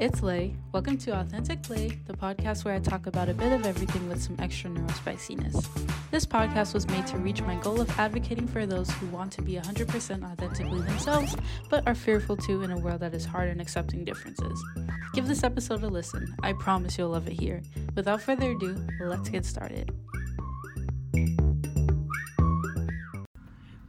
it's Lay. Welcome to Authentic Lay, the podcast where I talk about a bit of everything with some extra neurospiciness. This podcast was made to reach my goal of advocating for those who want to be 100% authentically themselves, but are fearful too in a world that is hard in accepting differences. Give this episode a listen. I promise you'll love it here. Without further ado, let's get started.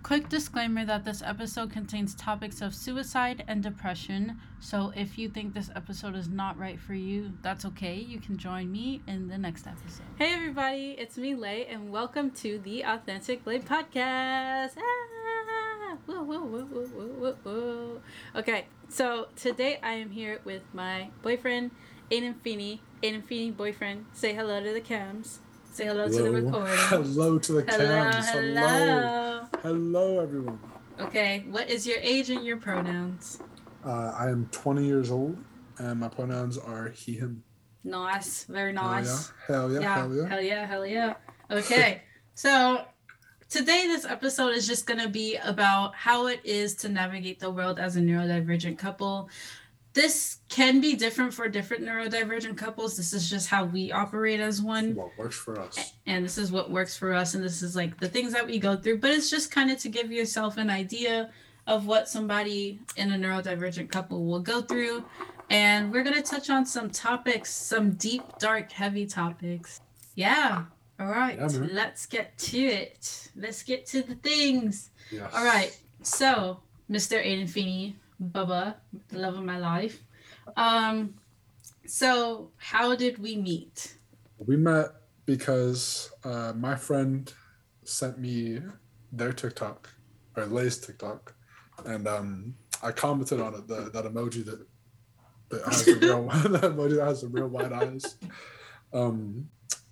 Quick disclaimer that this episode contains topics of suicide and depression. So if you think this episode is not right for you, that's okay. You can join me in the next episode. Hey everybody, it's me Lay and welcome to the Authentic Lay podcast. Ah! Whoa, whoa, whoa, whoa, whoa, whoa. Okay, so today I am here with my boyfriend, Aiden Feeney. Aiden Feeney, boyfriend, say hello to the cams. Say hello, hello. to the recording. Hello to the hello, cams. Hello. hello. Everyone. Okay, what is your age and your pronouns? Uh, I am 20 years old, and my pronouns are he, him. Nice, very nice. Hell yeah, hell yeah, yeah. hell yeah, hell yeah. Okay, so today this episode is just going to be about how it is to navigate the world as a neurodivergent couple this can be different for different neurodivergent couples. This is just how we operate as one. What works for us. And this is what works for us. And this is like the things that we go through. But it's just kind of to give yourself an idea of what somebody in a neurodivergent couple will go through. And we're going to touch on some topics, some deep, dark, heavy topics. Yeah. All right. Yeah, let's get to it. Let's get to the things. Yes. All right. So, Mr. Aiden Feeney, Bubba, the love of my life. Um, so how did we meet? We met because uh, my friend sent me their TikTok or Lay's TikTok, and um, I commented on it. The, that emoji that that has the real that emoji that has the real wide eyes. Um,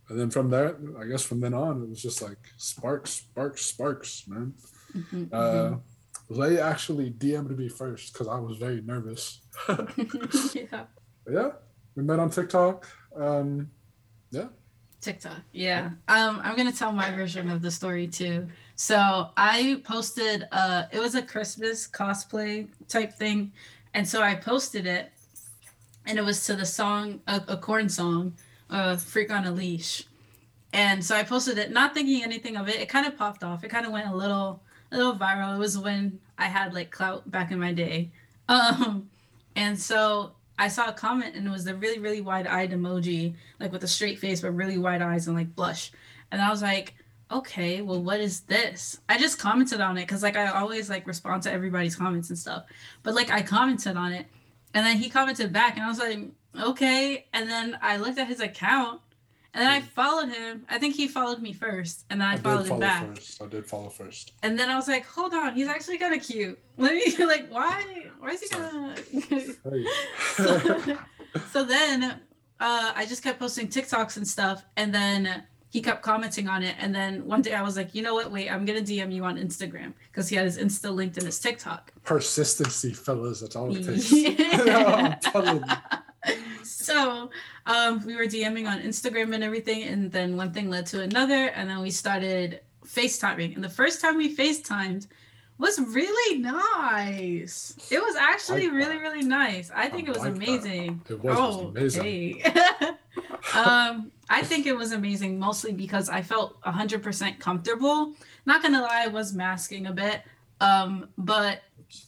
and then from there, I guess from then on, it was just like sparks, sparks, sparks, man. Mm-hmm, uh, mm-hmm. Lay actually DM'd me first because I was very nervous. yeah. yeah. We met on TikTok. Um, yeah. TikTok. Yeah. Um, I'm gonna tell my version of the story too. So I posted uh it was a Christmas cosplay type thing. And so I posted it and it was to the song a, a Korn song, uh Freak on a Leash. And so I posted it not thinking anything of it. It kind of popped off. It kind of went a little a little viral. It was when I had like clout back in my day. Um, and so I saw a comment and it was the really, really wide eyed emoji, like with a straight face, but really wide eyes and like blush. And I was like, okay, well, what is this? I just commented on it because like I always like respond to everybody's comments and stuff. But like I commented on it and then he commented back and I was like, okay. And then I looked at his account and then I followed him. I think he followed me first, and then I, I followed him back. First. I did follow first. And then I was like, "Hold on, he's actually kind of cute. Let me like, why? Why is he gonna?" so, so then, uh, I just kept posting TikToks and stuff, and then he kept commenting on it. And then one day I was like, "You know what? Wait, I'm gonna DM you on Instagram because he had his Insta linked in his TikTok." Persistency, fellas. That's all it takes. I'm telling you so um, we were DMing on Instagram and everything, and then one thing led to another, and then we started FaceTiming. And the first time we FaceTimed was really nice. It was actually like really, really nice. I think I it was like amazing. That. It was, oh, amazing. Hey. um, I think it was amazing mostly because I felt 100% comfortable. Not gonna lie, I was masking a bit. Um, but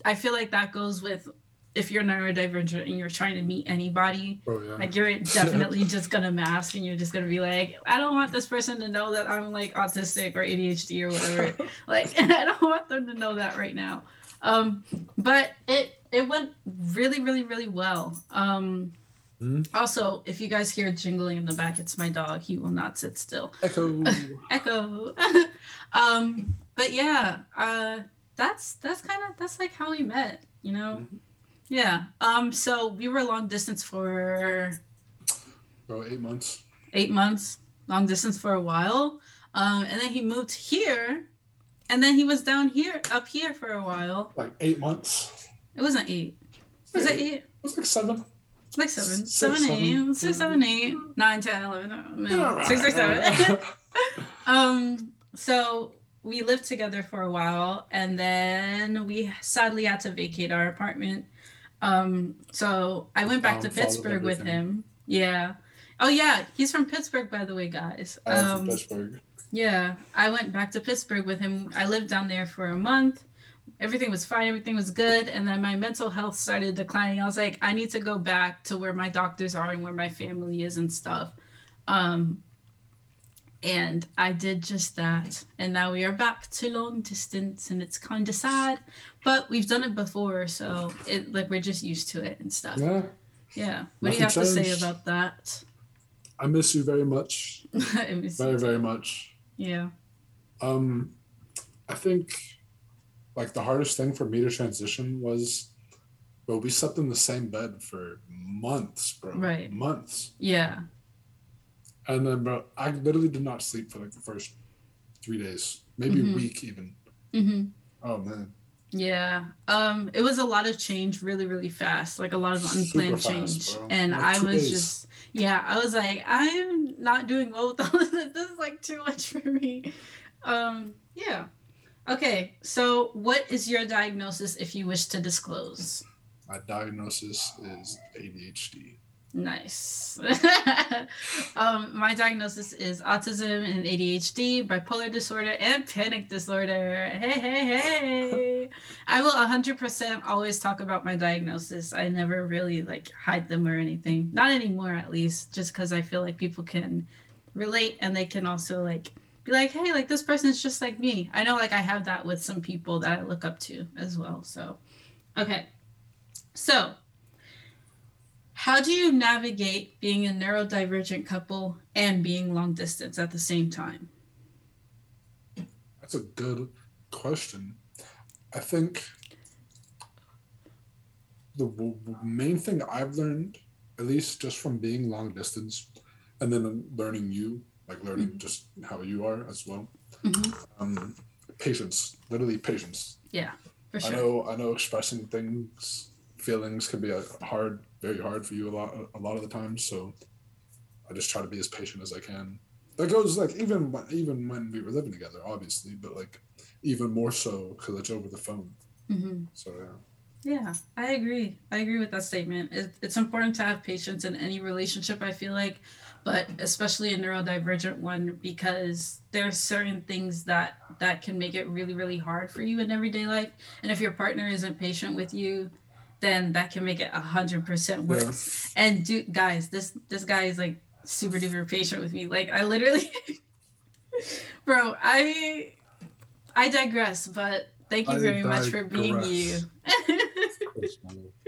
I feel like that goes with if you're neurodivergent and you're trying to meet anybody, oh, yeah. like you're definitely just gonna mask and you're just gonna be like, I don't want this person to know that I'm like autistic or ADHD or whatever. like, I don't want them to know that right now. Um, but it it went really, really, really well. Um, mm-hmm. Also, if you guys hear jingling in the back, it's my dog. He will not sit still. Echo. Echo. um, but yeah, uh, that's that's kind of that's like how we met. You know. Mm-hmm yeah. Um. So we were long distance for about eight months. Eight months, long distance for a while. Um. And then he moved here, and then he was down here, up here for a while. Like eight months. It wasn't eight. Was it eight? It was like seven. Like seven, six, seven, eight, six, seven, eight, nine, ten, eleven, no, six or seven. um. So we lived together for a while, and then we sadly had to vacate our apartment Um, so I went back to Pittsburgh with him. Yeah. Oh yeah, he's from Pittsburgh, by the way, guys. I'm from Um, Pittsburgh. yeah, I went back to Pittsburgh with him. I lived down there for a month. Everything was fine, everything was good. And then my mental health started declining. I was like, I need to go back to where my doctors are and where my family is and stuff. Um, and I did just that. And now we are back to long distance and it's kind of sad, but we've done it before. So it like we're just used to it and stuff. Yeah, Yeah. What do you have Nothing to say about that? I miss you very much, I miss very very much. Yeah. Um, I think like the hardest thing for me to transition was, bro, we slept in the same bed for months, bro. Right. Months. Yeah. And then, bro, I literally did not sleep for like the first three days, maybe Mhm. a week even. Mm-hmm. Oh man, Yeah. Um it was a lot of change really really fast, like a lot of unplanned fast, change. bro. And Like I was days. just yeah, I was like I'm not doing well with all of this. This is like too much for me. Um yeah. Okay. So what is your diagnosis if you wish to disclose? my diagnosis is ADHD. Nice. um, my diagnosis is autism and ADHD, bipolar disorder, and panic disorder. Hey, hey, hey. I will 100% always talk about my diagnosis. I never really like hide them or anything. Not anymore, at least, just because I feel like people can relate and they can also like be like, hey, like this person is just like me. I know like I have that with some people that I look up to as well. So, okay. So, how do you navigate being a neurodivergent couple and being long distance at the same time? That's a good question. I think the w- main thing I've learned, at least just from being long distance, and then learning you, like learning Mhm. just how you are as well. Mhm, Um, patience, literally patience. Yeah, for sure. I know, I know, expressing things, feelings can be a hard, very hard for you a lot, a lot of the time. So, I just try to be as patient as I can. That goes like even when, even when we were living together, obviously, but like even more so because it's over the phone. Mhm. So yeah, Yeah, I agree. I agree with that statement. It, it's important to have patience in any relationship, I feel like, but especially a neurodivergent one because there's certain things that that can make it really really hard for you in everyday life. And if your partner isn't patient with you, then that can make it a hundred percent worse. And do guys, this this guy is like super duper patient with me. Like I literally Bro, I I digress, but thank you I very much for being you.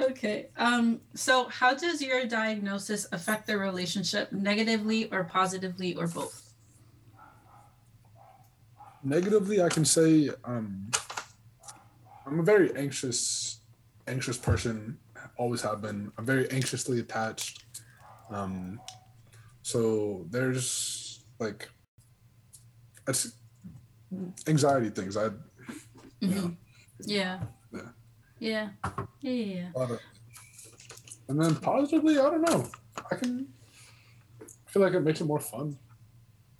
okay. Um so how does your diagnosis affect the relationship negatively or positively or both? negatively, I can say um, I'm a very anxious, anxious person. Always have been. I'm very anxiously attached. Um, so there's like, it's anxiety things. I Mhm. Yeah. Yeah. Yeah. Yeah. Yeah. yeah. a lot of, and then positively, I don't know. I can I feel like it makes it more fun.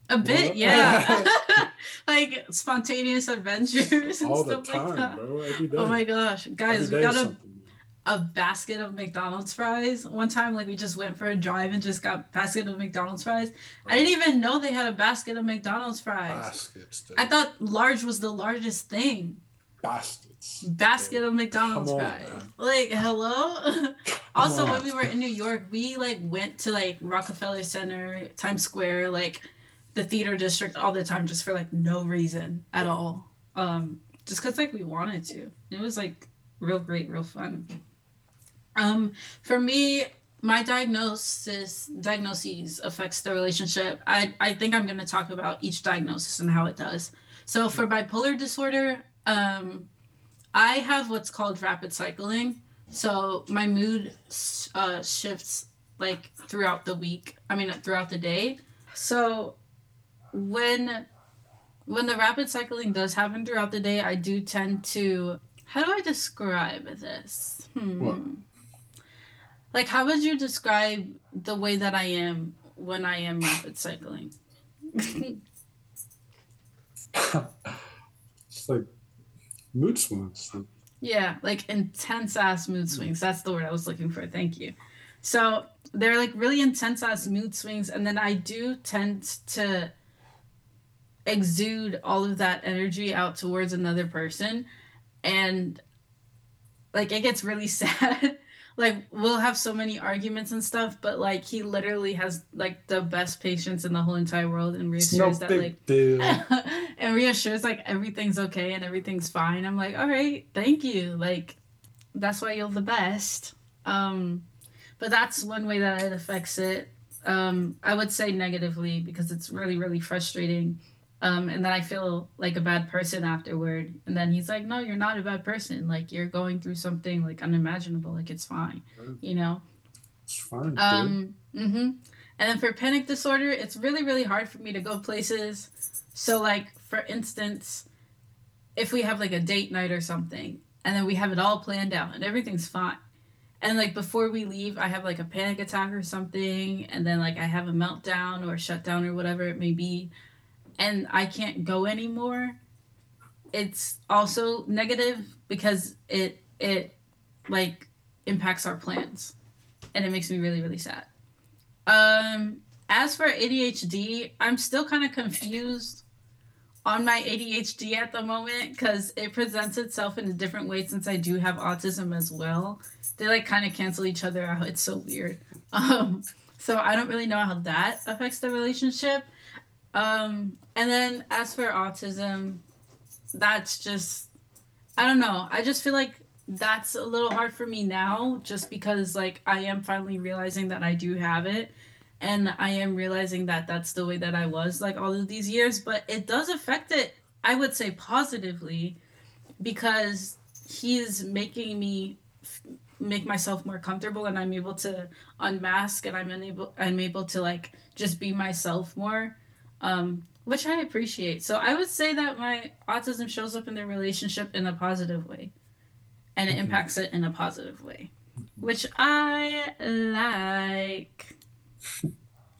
A bit, yeah. like spontaneous adventures and All the stuff like that. bro. Oh my gosh, guys, we gotta something. A basket of McDonald's fries. One time, like we just went for a drive and just got basket of McDonald's fries. I didn't even know they had a basket of McDonald's fries. baskets. Dude. I thought large was the largest thing. baskets. Basket of McDonald's on, fries. man. Like, hello? also, when we were in New York, we like went to like Rockefeller Center, Times Square, like the theater district all the time just for like no reason at all. Um, just because like we wanted to. It was like real great, real fun. Um, for me, my diagnosis diagnoses affects the relationship. I, I think I'm gonna talk about each diagnosis and how it does. So for bipolar disorder, um, I have what's called rapid cycling. So my mood uh, shifts like throughout the week. I mean, throughout the day. So when when the rapid cycling does happen throughout the day, I do tend to. How do I describe this? Hmm. Like, how would you describe the way that I am when I am rapid cycling? it's like mood swings. Yeah, like intense ass mood swings. That's the word I was looking for. Thank you. So they're like really intense ass mood swings, and then I do tend to exude all of that energy out towards another person, and like it gets really sad. Like we'll have so many arguments and stuff, but like he literally has like the best patience in the whole entire world and reassures no that like deal. and reassures like everything's okay and everything's fine. I'm like, all right, thank you. Like that's why you're the best. Um but that's one way that it affects it. Um, I would say negatively because it's really, really frustrating. Um, and then I feel like a bad person afterward. And then he's like, "No, you're not a bad person. Like you're going through something like unimaginable. Like it's fine, you know." It's fine. Um. Mm-hmm. And then for panic disorder, it's really, really hard for me to go places. So, like for instance, if we have like a date night or something, and then we have it all planned out and everything's fine, and like before we leave i have like a panic attack or something and then like i have a meltdown or shutdown or whatever it may be and i can't go anymore it's also negative because it it like impacts our plans and it makes me really really sad um as for adhd i'm still kind of confused on my adhd at the moment because it presents itself in a different way since i do have autism as well they like kind of cancel each other out. It's so weird. Um, so I don't really know how that affects the relationship. Um, and then as for autism, that's just I don't know. I just feel like that's a little hard for me now just because like I am finally realizing that I do have it and I am realizing that that's the way that I was like all of these years, but it does affect it I would say positively because he's making me make myself more comfortable and I'm able to unmask and I'm able I'm able to like just be myself more. Um, which I appreciate. So I would say that my autism shows up in their relationship in a positive way. And it mm-hmm. impacts it in a positive way. Which I like.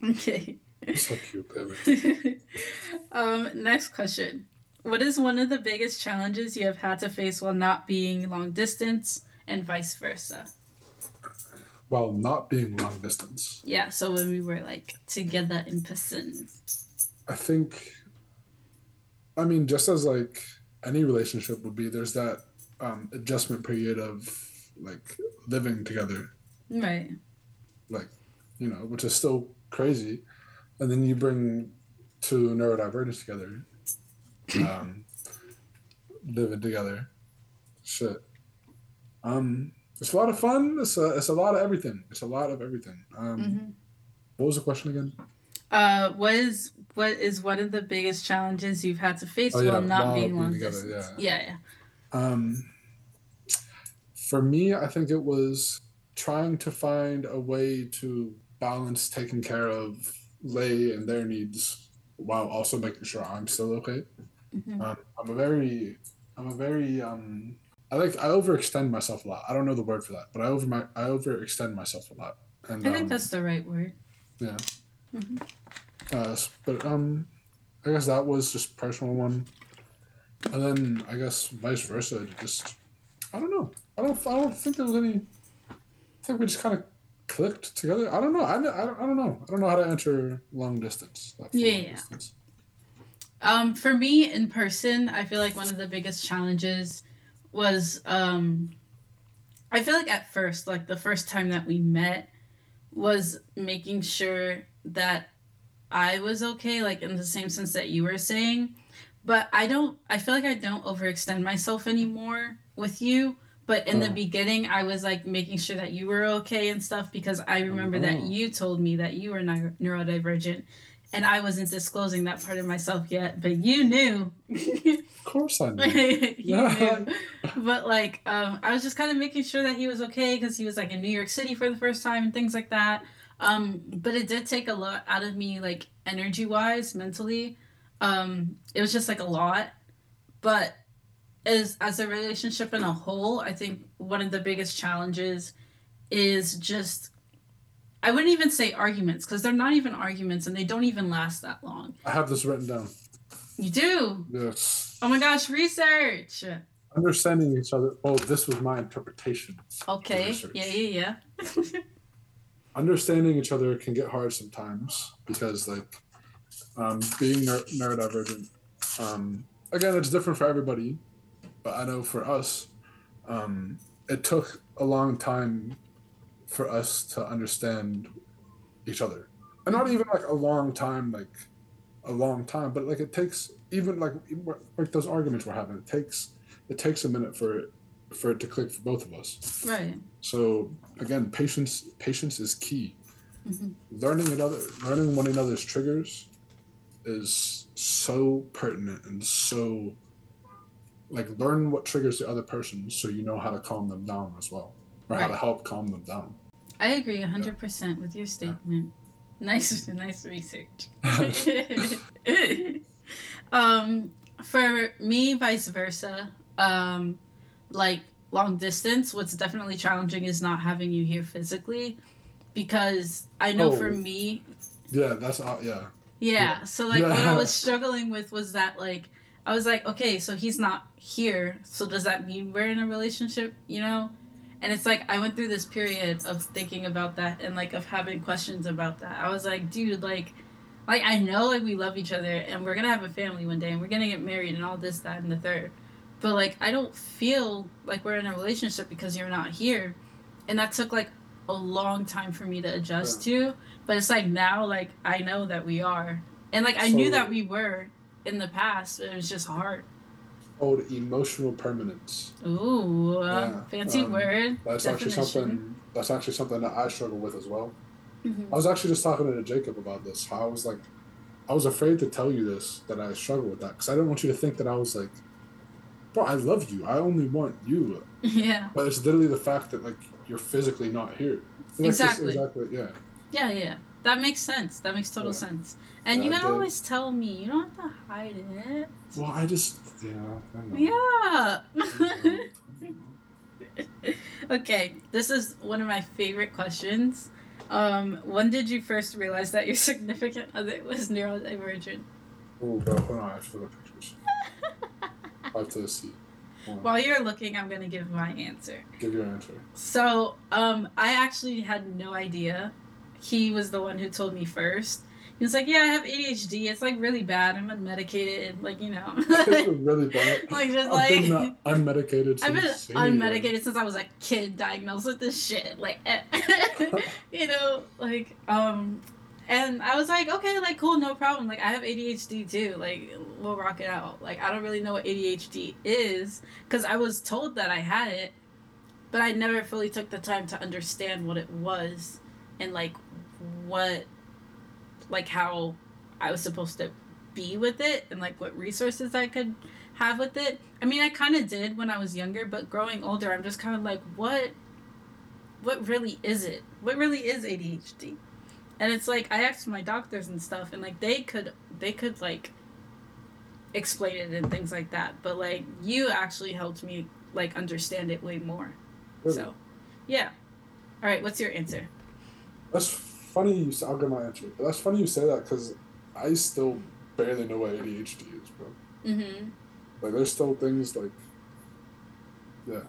okay. So cute, um, next question. What is one of the biggest challenges you have had to face while not being long distance? and vice versa. While not being long distance. Yeah, so when we were like together in person. I think, I mean, just as like any relationship would be, there's that um, adjustment period of like living together. Right. Like, you know, which is still crazy. And then you bring two neurodivergents together, um, living together. Shit. Um, it's a lot of fun. It's a it's a lot of everything. It's a lot of everything. Um, mm-hmm. What was the question again? Uh, what is what is one of the biggest challenges you've had to face oh, yeah, while not being long together, distance? Yeah. yeah, yeah. Um, for me, I think it was trying to find a way to balance taking care of Lay and their needs while also making sure I'm still okay. Mm-hmm. Um, I'm a very, I'm a very um, I like I overextend myself a lot. I don't know the word for that, but I over my I overextend myself a lot. And I think um, that's the right word. Yeah. Mm-hmm. Uh, but um, I guess that was just personal one, and then I guess vice versa. Just I don't know. I don't. I don't think there was any. I think we just kind of clicked together. I don't know. I, I, don't, I don't know. I don't know how to enter long distance. Yeah. Long distance. Um, for me in person, I feel like one of the biggest challenges was um I feel like at first, like the first time that we met was making sure that I was okay, like in the same sense that you were saying. But I don't I feel like I don't overextend myself anymore with you. But in the beginning, I was like making sure that you were okay and stuff because I remember that you told me that you were neurodivergent and I wasn't disclosing that part of myself yet, but you knew. of course I knew. knew. But like, um, I was just kind of making sure that he was okay because he was like in New York City for the first time and things like that. Um, but it did take a lot out of me, like energy wise, mentally. Um, it was just like a lot. But as as a relationship in a whole, I think one of the biggest challenges is just I wouldn't even say arguments because they're not even arguments and they don't even last that long. I have this written down. You do? Yes. Oh my gosh, research. understanding each other. Oh, this was my interpretation. Okay. Yeah, yeah, yeah. Understanding each other can get hard sometimes because, like, um, being neuro- neurodivergent. Um, again, it's different for everybody, but I know for us, um, it took a long time for us to understand each other, and not even like a long time, like a long time, but like it takes even like like those arguments we're having. It takes it takes a minute for it for it to click for both of us. Right. So again, patience patience is key. Mhm. Learning another learning one another's triggers is so pertinent and so like learn what triggers the other person so you know how to calm them down as well. Or how to help calm them down. I agree 100% with your statement. Nice, nice research. um, for me, vice versa. Um, like long distance, what's definitely challenging is not having you here physically, because I know for Oh. me, Yeah, that's uh, yeah. yeah. So like what I was struggling with was that like I was like, okay, so he's not here. So does that mean we're in a relationship? You know? And it's like I went through this period of thinking about that and like of having questions about that. I was like, dude, like like I know like we love each other and we're gonna have a family one day and we're gonna get married and all this, that, and the third. But like I don't feel like we're in a relationship because you're not here. And that took like a long time for me to adjust to. But it's like now like I know that we are. And like I knew that we were in the past, it was just hard. Called emotional permanence. Ooh, uh, Yeah, fancy um, word. That's actually something that's actually something that I struggle with as well. Mhm. I was actually just talking to Jacob about this. How I was like, I was afraid to tell you this that I struggle with that because I didn't want you to think that I was like, bro, I love you. I only want you. Yeah, But it's literally the fact that like you're physically not here. And that's just Exactly. exactly. Yeah. yeah, yeah. That makes sense. That makes total Yeah. sense. And Yeah, you can always tell me. You don't have to hide it. Well, I just yeah. I. Yeah. okay, this is one of my favorite questions. Um, when did you first realize that your significant other was neurodivergent? Oh, bro, hold on. I have to look pictures. To see. On. While you're looking, I'm gonna give my answer. Give your answer. So, um, I actually had no idea. He was the one who told me first. He was like, "Yeah, I have ADHD. It's like really bad. I'm unmedicated. Like you know, really bad. like just I've been like." unmedicated. I've been unmedicated since I was a kid diagnosed with this shit. Like, you know, like, um, and I was like, okay, like, cool, no problem. Like, I have ADHD too. Like, we'll rock it out. Like, I don't really know what ADHD is because I was told that I had it, but I never fully took the time to understand what it was and, like, what, like, how I was supposed to be with it and, like, what resources I could have with it. I mean, I kind of did when I was younger, but growing older, I'm just kind of like, what, what really is it? What really is ADHD? And it's like I asked my doctors and stuff, and like they could, they could like explain it and things like that. But like you actually helped me like understand it way more. Really? So, yeah. All right, what's your answer? That's funny. You. Say, I'll get my answer. That's funny you say that because I still barely know what ADHD is, bro. Mm-hmm. Like, there's still things like, yeah.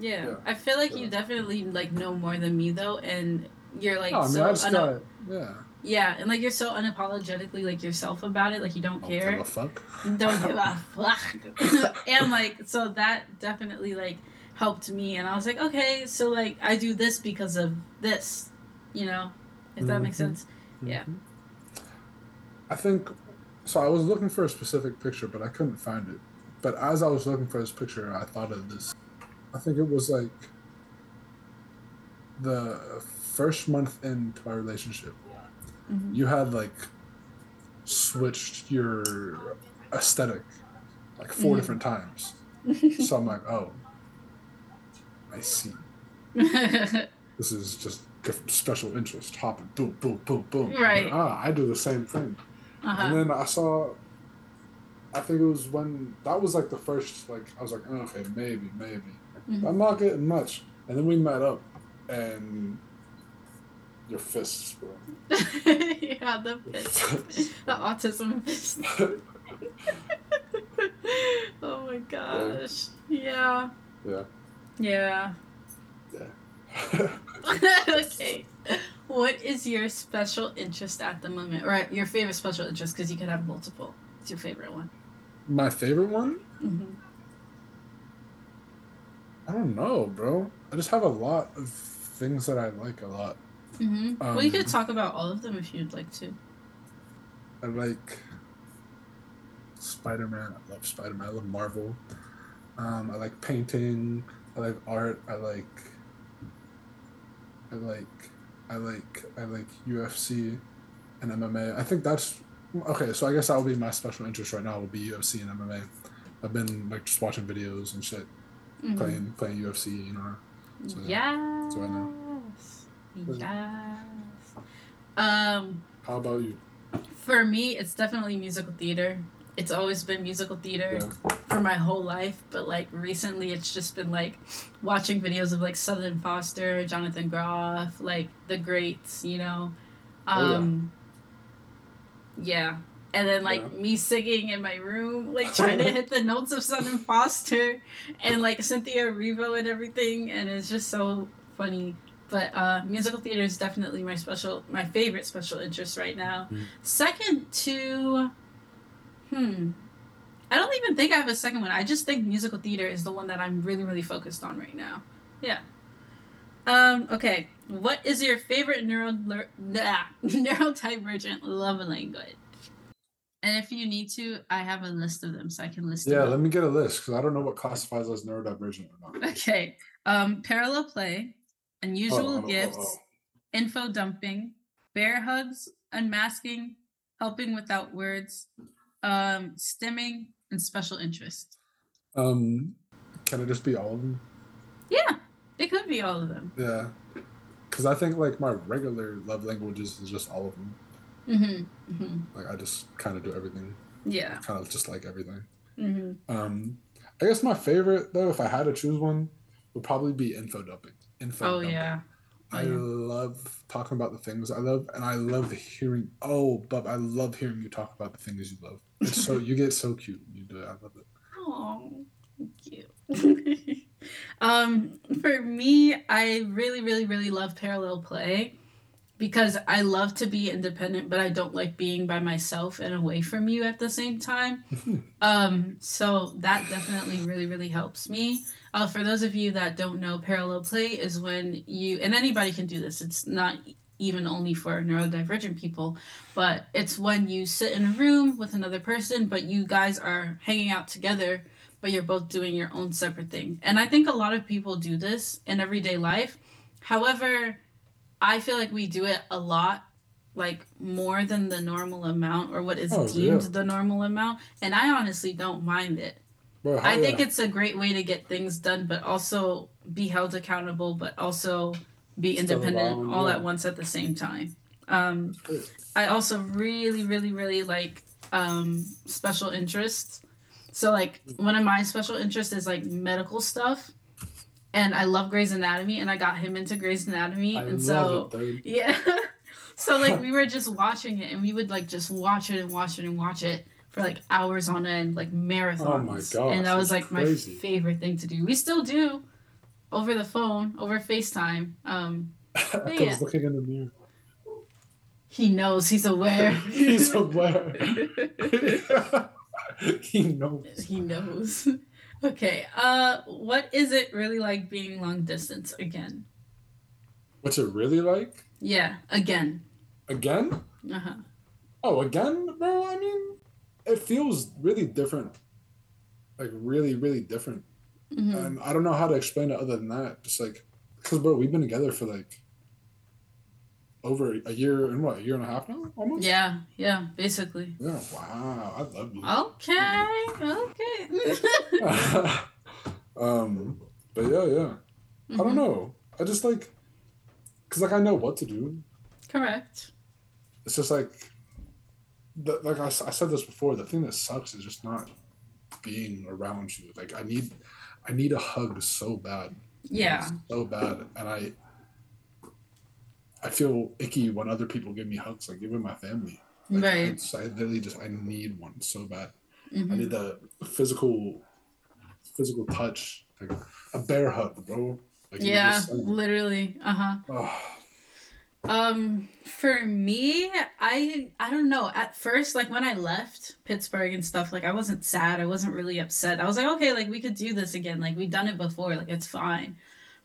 Yeah. Yeah. I feel like you definitely like know more than me though, and you're like oh, I mean, so I una- got yeah. Yeah, and like you're so unapologetically like yourself about it, like you don't Don't care, give a fuck. don't give a fuck, and like so that definitely like helped me, and I was like, okay, so like I do this because of this, you know, if that makes Mhm. sense. Yeah. Mhm. I think so. I was looking for a specific picture, but I couldn't find it. But as I was looking for this picture, I thought of this. I think it was like the first month into my relationship. Mhm. You had like switched your aesthetic like 4 Mhm. different times. So I'm like, oh, I see. This is just special interest, hopping, boom, boom, boom, boom. Right. Ah, I do the same thing. And uh-huh. And then I saw, I think it was when that was like the first, like I was like, oh, okay, maybe, maybe. Mhm. I'm not getting much. And then we met up, and your fists, bro. yeah, the fist, the autism fist. oh my gosh. Yeah. Yeah. Yeah. Yeah. okay. What is your special interest at the moment? Or your favorite special interest? Because you could have multiple. It's your favorite one? My favorite one? hmm I don't know, bro. I just have a lot of things that I like a lot. Hmm well, you could Um, talk about all of them if you'd like to. I like Spider Man. I love Spider Man. I love Marvel. Um, I like painting. I like art. I like. I like. I like. I like UFC and MMA. I think that's okay. So I guess that will be my special interest right now. Will be UFC and MMA. I've been like just watching videos and shit, Mhm. playing playing UFC. You know. So, yes. so I know. Yes. Um, How about you? for me, it's definitely musical theater. It's always been musical theater Yeah. for my whole life, but like recently, it's just been like watching videos of like Sutton Foster, Jonathan Groff, like the greats, you know. Oh, yeah. Um, yeah. And then like Yeah. me singing in my room, like trying to hit the notes of Sutton Foster and like Cynthia Erivo and everything, and it's just so funny. But uh, musical theater is definitely my special, my favorite special interest right now. Mm. Second to, hmm, I don't even think I have a second one. I just think musical theater is the one that I'm really, really focused on right now. Yeah. Um. Okay. What is your favorite neuro nah, neurodivergent love language? And if you need to, I have a list of them, so I can list Yeah. them. Let me get a list because I don't know what classifies as neurodivergent or not. Okay. Um. Parallel play, unusual Oh, oh, oh, gifts, oh. info dumping, bear hugs, unmasking, helping without words, um, stimming, and special interest. Um, can it just be all of them? Yeah, it could be all of them. Yeah, because I think like my regular love languages is just all of them. Mm-hmm. mm-hmm. Like I just kind of do everything. Yeah. Kind of just like everything. Mm-hmm. Um, I guess my favorite though, if I had to choose one, would probably be info dumping. Info. Oh dumping. yeah. Oh, I yeah. love talking about the things I love, and I love hearing. Oh, but I love hearing you talk about the things you love. It's so you get so cute you do it. I love it. Oh, cute. um, for me, I really, really, really love parallel play because I love to be independent, but I don't like being by myself and away from you at the same time. um, so that definitely really, really helps me. Uh, for those of you that don't know, parallel play is when you, and anybody can do this, it's not even only for neurodivergent people, but it's when you sit in a room with another person, but you guys are hanging out together, but you're both doing your own separate thing. And I think a lot of people do this in everyday life. However, I feel like we do it a lot, like more than the normal amount or what is Oh, deemed yeah. the normal amount. And I honestly don't mind it. Bro, I think it's a great way to get things done, but also be held accountable, but also be Still independent all at once at the same time. Um, I also really, really, really like um, special interests. So, like, one of my special interests is like medical stuff, and I love Grey's Anatomy, and I got him into Grey's Anatomy, I and so it, yeah. so like we were just watching it, and we would like just watch it and watch it and watch it for like hours on end, like marathons. Oh my gosh, And that was like my favorite thing to do. We still do over the phone, over FaceTime. Um, I Yeah. looking in the mirror. he knows, he's aware. He's aware. he knows. he knows. Okay. Uh, what is it really like being long distance again? What's it really like? Yeah, again. Again? Uh huh. Oh, again, bro. I mean, it feels really different. Like really, really different. hmm And I don't know how to explain it other than that. Just like, because bro, we've been together for like over a year and what, a year and a half now, almost. Yeah, yeah, basically. Yeah. Wow. I love you. Okay, okay. um, but yeah, yeah. I don't Mhm. know. I just like, cause like I know what to do. Correct. It's just like, the, like I said this before. The thing that sucks is just not being around you. Like I need, I need a hug so bad. Yeah. so bad, and I, I feel icky when other people give me hugs. Like even my family. Like, Right. just- I literally just I need one so bad. I need the physical, physical touch, like a bear hug, bro. Like yeah, just saying. literally. Uh-huh. Oh, Um, for me, I I don't know. At first, like when I left Pittsburgh and stuff, like I wasn't sad. I wasn't really upset. I was like, okay, like we could do this again. Like we've done it before. Like it's fine.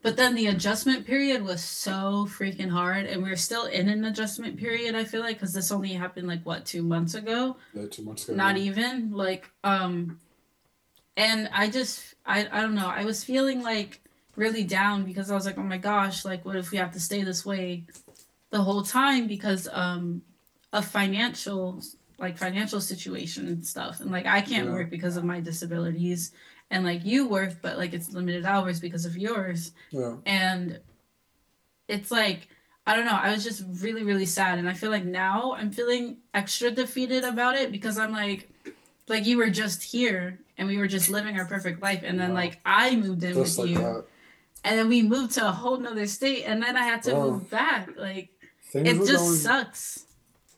But then the adjustment period was so freaking hard, and we're still in an adjustment period. I feel like because this only happened like what two months ago yeah, two months ago. not even like um and i just i i don't know i was feeling like really down because i was like oh my gosh like what if we have to stay this way the whole time because um of financial like financial situation and stuff. And like i can't Yeah. work because of my disabilities and like you work but like it's limited hours because of yours. Yeah, and it's like i don't know. I was just really really sad. And i feel like now i'm feeling extra defeated about it because i'm like like you were just here and we were just living our perfect life. And then like i moved in just with like you. that. and then we moved to a whole nother state and then i had to move back. Like Things it just going. sucks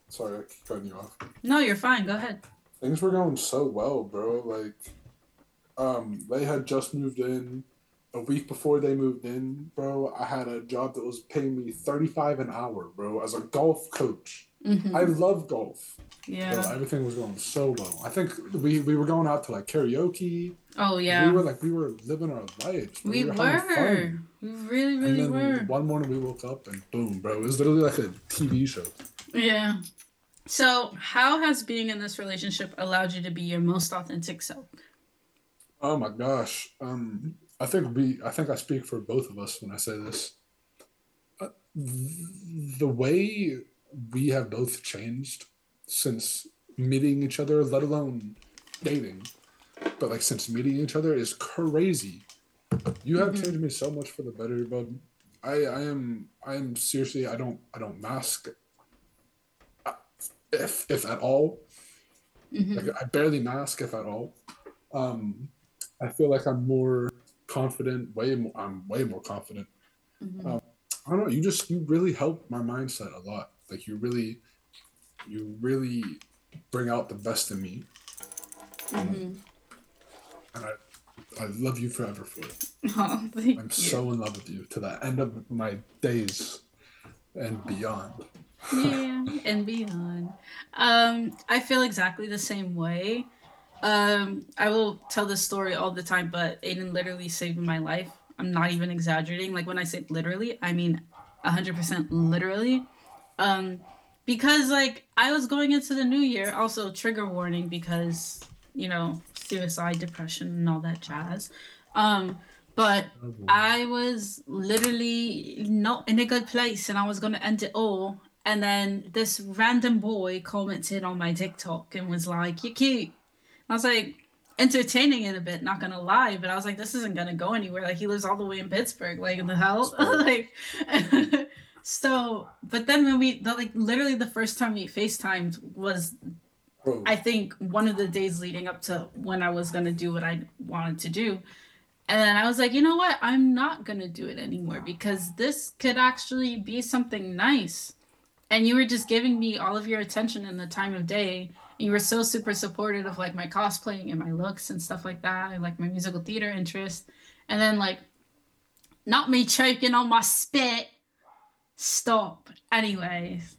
Sorry, I keep cutting you off. no you're fine go ahead Things were going so well, bro. Like, um, they had just moved in. A week before they moved in, bro, I had a job that was paying me thirty five an hour, bro, as a golf coach. Mhm. I love golf. Yeah everything was going so well. I think we, we were going out to like karaoke. oh yeah. We were like we were living our lives. we having were fun. we really And really then were one morning we woke up and boom, bro. It was literally like a TV show. Yeah. So, how has being in this relationship allowed you to be your most authentic self? Oh my gosh. Um, I think we. I think I speak for both of us when I say this. Uh, the way we have both changed since meeting each other, let alone dating, but like since meeting each other is crazy. You have Mhm. changed me so much for the better, bud. I, I am I am seriously I don't I don't mask uh, if if at all Mhm. like I barely mask if at all. Um, I feel like I'm more confident. Way more. I'm way more confident. Mhm. I don't know. You just you really helped my mindset a lot. Like you really, you really bring out the best in me, Mhm. and I, I love you forever for it. Oh, thank I'm you. so in love with you to the end of my days and beyond. yeah, and beyond. Um, I feel exactly the same way. Um, I will tell this story all the time, but Aiden literally saved my life. I'm not even exaggerating. Like when I say literally, I mean 100% literally. Um, because like I was going into the new year, also trigger warning because you know suicide, depression, and all that jazz. Um, but I was literally not in a good place and I was going to end it all. And then this random boy commented on my TikTok and was like, You're cute. I was like, entertaining it a bit, not gonna lie, but I was like, this isn't gonna go anywhere. Like he lives all the way in Pittsburgh. Like in the hell? like so but then when we the, like literally the first time we FaceTimed was I think one of the days leading up to when I was gonna do what I wanted to do. And then I was like, you know what? I'm not gonna do it anymore because this could actually be something nice. And you were just giving me all of your attention in the time of day. And you were so super supportive of like my cosplaying and my looks and stuff like that, and like my musical theater interest. And then like not me choking on my spit. Stop. Anyways.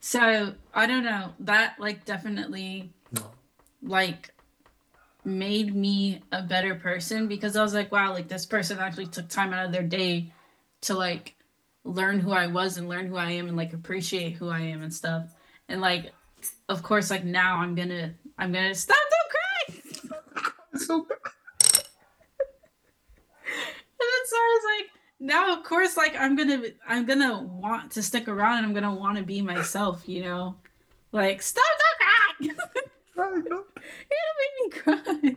So I don't know. That like definitely No. like made me a better person because I was like, wow, like this person actually took time out of their day to like learn who I was and learn who I am and like appreciate who I am and stuff. And like of course like now I'm gonna I'm gonna stop don't cry. so And then so I was like, now of course like I'm gonna I'm gonna want to stick around and I'm gonna want to be myself, you know? Like stop don't gonna make me cry.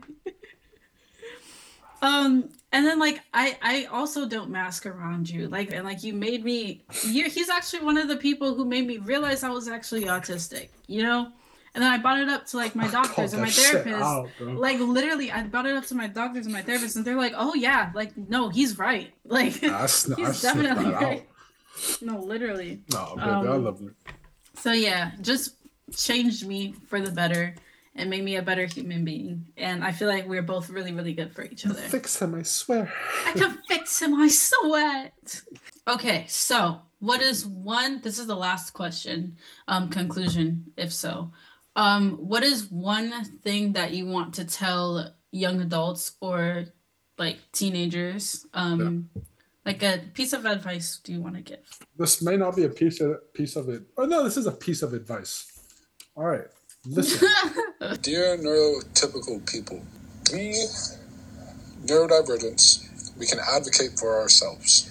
um, and then like I I also don't mask around you. Like and like you made me you he's actually one of the people who made me realize I was actually autistic, you know? And then I brought it up to like my doctors and my therapists. Like literally, I brought it up to my doctors and my therapists, and they're like, "Oh yeah, like no, he's right. Like I, I he's definitely right. No, literally. out. No, baby, I Um, love you. So yeah, just changed me for the better. and made me a better human being. And I feel like we're both really, really good for each other. Fix him, I swear. I can fix him, I sweat. Okay, so what is one this is the last question, um, conclusion, if so. Um, what is one thing that you want to tell young adults or like teenagers? Um like a piece of advice do you want to give? This may not be a piece of piece of it. Oh no, this is a piece of advice. All right, listen. Dear neurotypical people, we neurodivergents, we can advocate for ourselves.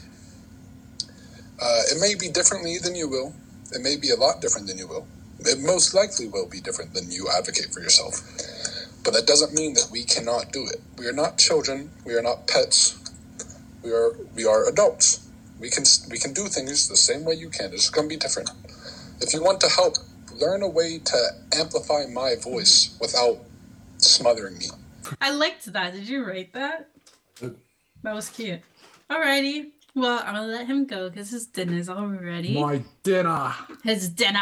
Uh, it may be differently than you will. It may be a lot different than you will. It most likely will be different than you advocate for yourself. But that doesn't mean that we cannot do it. We are not children. We are not pets. We are we are adults. We can we can do things the same way you can. It's going to be different. If you want to help, learn a way to amplify my voice mm-hmm. without smothering me. I liked that. Did you write that? That was cute. Alrighty. Well, I'm gonna let him go because his dinner's already. My dinner. His dinner.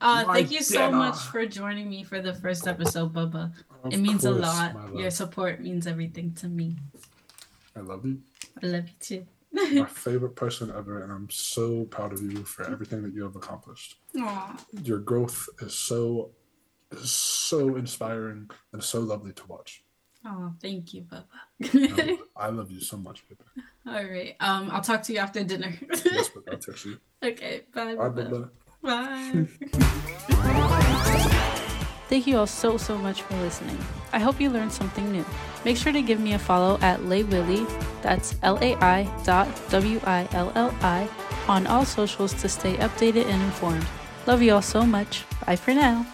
Uh, My thank you so much for joining me for the first episode, Bubba. Of it means a lot. Your support means everything to me. I love you. I love you too. My favorite person ever, and I'm so proud of you for everything that you have accomplished. Aw. Your growth is so is so inspiring and so lovely to watch. Aw, thank you, I Bubba. love, I love you so much, baby. all right. Um, I'll talk to you after dinner. Yes, but I'll text you. okay. Bye. Bye, Bubba. bye. Bye. Thank you all so, so much for listening. I hope you learned something new. Make sure to give me a follow at Laywilly, that's L-A-I dot W-I-L-L-I, on all socials to stay updated and informed. Love you all so much. Bye for now.